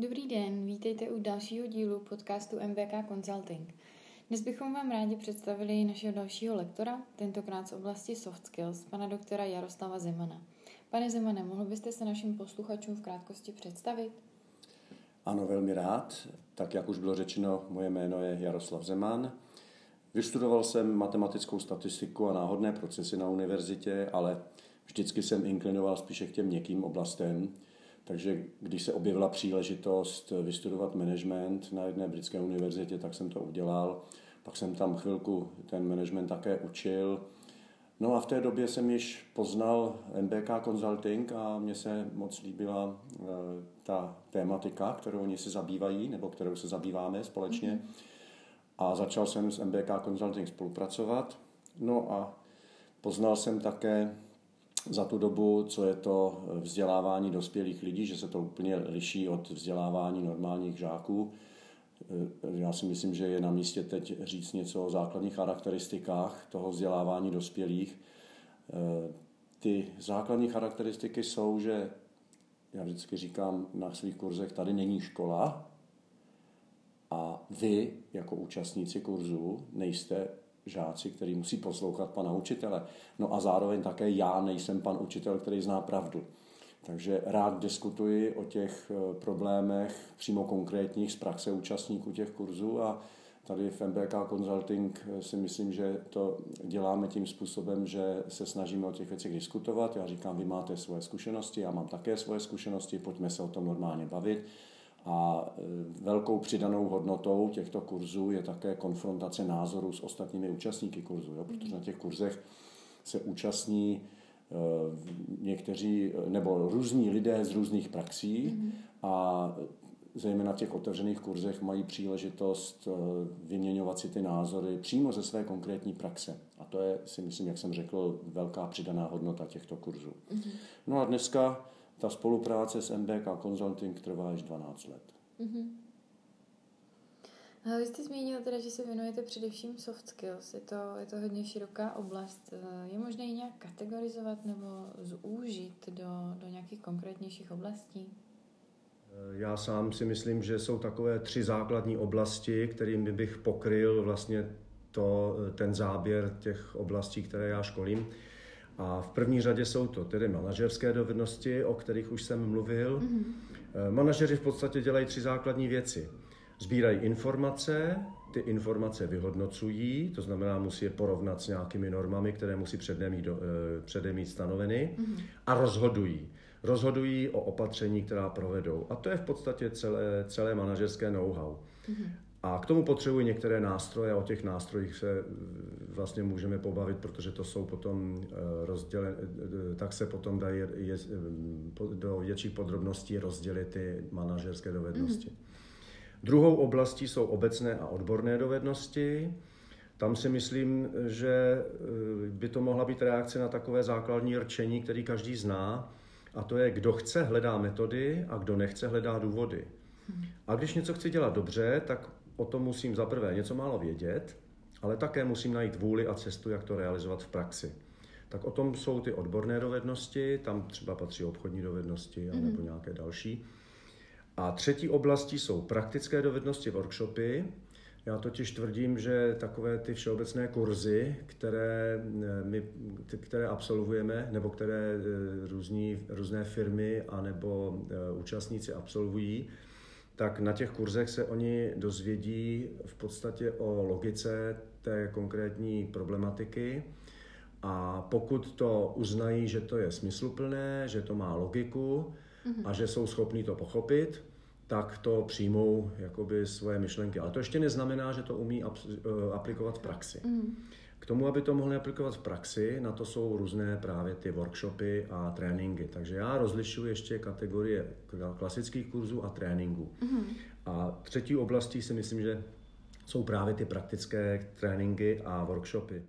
Dobrý den, vítejte u dalšího dílu podcastu MBK Consulting. Dnes bychom vám rádi představili našeho dalšího lektora, tentokrát z oblasti soft skills, pana doktora Jaroslava Zemana. Pane Zemane, mohl byste se našim posluchačům v krátkosti představit? Ano, velmi rád. Tak jak už bylo řečeno, moje jméno je Jaroslav Zeman. Vystudoval jsem matematickou statistiku a náhodné procesy na univerzitě, ale vždycky jsem inklinoval spíše k těm měkkým oblastem. Takže když se objevila příležitost vystudovat management na jedné britské univerzitě, tak jsem to udělal. Pak jsem tam chvilku ten management také učil. No a v té době jsem již poznal NBK Consulting a mně se moc líbila eh, ta tématika, kterou oni se zabývají, nebo kterou se zabýváme společně. Mm-hmm. A začal jsem s NBK Consulting spolupracovat. No a poznal jsem také za tu dobu, co je to vzdělávání dospělých lidí, že se to úplně liší od vzdělávání normálních žáků. Já si myslím, že je na místě teď říct něco o základních charakteristikách toho vzdělávání dospělých. Ty základní charakteristiky jsou, že já vždycky říkám na svých kurzech, tady není škola a vy jako účastníci kurzu nejste žáci, který musí poslouchat pana učitele. No a zároveň také já nejsem pan učitel, který zná pravdu. Takže rád diskutuji o těch eh, problémech přímo konkrétních z praxe účastníků těch kurzů a tady v MBK Consulting eh, si myslím, že to děláme tím způsobem, že se snažíme o těch věcech diskutovat. Já říkám, vy máte svoje zkušenosti, já mám také svoje zkušenosti, pojďme se o tom normálně bavit. A e, velkou přidanou hodnotou těchto kurzů je také konfrontace názorů s ostatními účastníky kurzu, jo? protože na těch kurzech se účastní e, někteří nebo různí lidé z různých praxí mm-hmm. a zejména v těch otevřených kurzech mají příležitost e, vyměňovat si ty názory přímo ze své konkrétní praxe. A to je, si myslím, jak jsem řekl, velká přidaná hodnota těchto kurzů. Mm-hmm. No a dneska ta spolupráce s MBK Consulting trvá až 12 let. Mm-hmm. Vy jste zmínil teda, že se věnujete především soft skills. Je to, je to hodně široká oblast. Je možné ji nějak kategorizovat nebo zúžit do, do nějakých konkrétnějších oblastí? Já sám si myslím, že jsou takové tři základní oblasti, kterými bych pokryl vlastně to, ten záběr těch oblastí, které já školím. A v první řadě jsou to tedy manažerské dovednosti, o kterých už jsem mluvil. Mm-hmm. Manažeři v podstatě dělají tři základní věci. Sbírají informace, ty informace vyhodnocují, to znamená, musí je porovnat s nějakými normami, které musí předem mít, do, eh, předem mít stanoveny, mm-hmm. a rozhodují. Rozhodují o opatření, která provedou. A to je v podstatě celé, celé manažerské know-how. Mm-hmm. A k tomu potřebují některé nástroje, o těch nástrojích se eh, vlastně můžeme pobavit, protože to jsou potom eh, rozdělené, eh, tak se potom dají je, do větších podrobností rozdělit ty manažerské dovednosti. Mm-hmm. Druhou oblastí jsou obecné a odborné dovednosti. Tam si myslím, že by to mohla být reakce na takové základní rčení, který každý zná, a to je, kdo chce, hledá metody a kdo nechce, hledá důvody. Mhm. A když něco chci dělat dobře, tak o tom musím zaprvé něco málo vědět, ale také musím najít vůli a cestu, jak to realizovat v praxi. Tak o tom jsou ty odborné dovednosti, tam třeba patří obchodní dovednosti mm-hmm. nebo nějaké další. A třetí oblastí jsou praktické dovednosti, workshopy. Já totiž tvrdím, že takové ty všeobecné kurzy, které, eh, my, které absolvujeme, nebo které eh, různí, různé firmy a nebo eh, účastníci absolvují, tak na těch kurzech se oni dozvědí v podstatě o logice té konkrétní problematiky. A pokud to uznají, že to je smysluplné, že to má logiku mm-hmm. a že jsou schopní to pochopit, tak to přijmou jakoby svoje myšlenky. Ale to ještě neznamená, že to umí eh, aplikovat v praxi. Mm. K tomu, aby to mohli aplikovat v praxi, na to jsou různé právě ty workshopy a tréninky. Takže já rozlišuji ještě kategorie klasických kurzů a tréninků. Mm-hmm. A třetí oblastí si myslím, že jsou právě ty praktické tréninky a workshopy.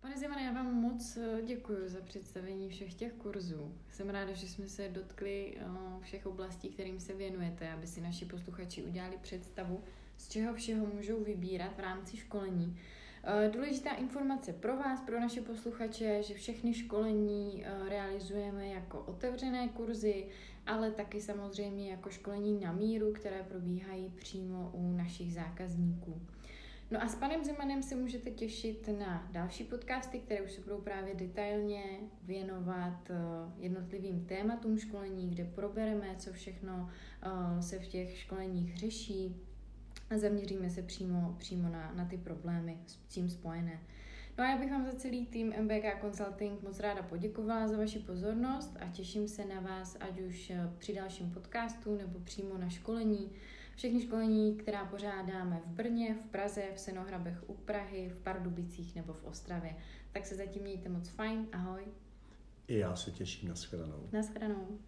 Pane Zimane, já vám moc eh, děkuji za představení všech těch kurzů. Jsem ráda, že jsme se dotkli eh, všech oblastí, kterým se věnujete, aby si naši posluchači udělali představu, z čeho všeho můžou vybírat v rámci školení. Eh, důležitá informace pro vás, pro naše posluchače, že všechny školení realizujeme jako otevřené kurzy ale taky samozřejmě jako školení na míru, které probíhají přímo u našich zákazníků. No a s panem Zemanem se můžete těšit na další podcasty, které už se budou právě detailně věnovat eh, jednotlivým tématům školení, kde probereme, co všechno eh, se v těch školeních řeší a zaměříme se přímo, přímo na, na ty problémy s tím spojené. No a já bych vám za celý tým MBK Consulting moc ráda poděkovala za vaši pozornost a těším se na vás, ať už eh, při dalším podcastu nebo přímo na školení. Všechny školení, která pořádáme v Brně, v Praze, v Senohrabech u Prahy, v Pardubicích nebo v Ostravě. Tak se zatím mějte moc fajn, ahoj. I já se těším na shledanou. Na shledanou.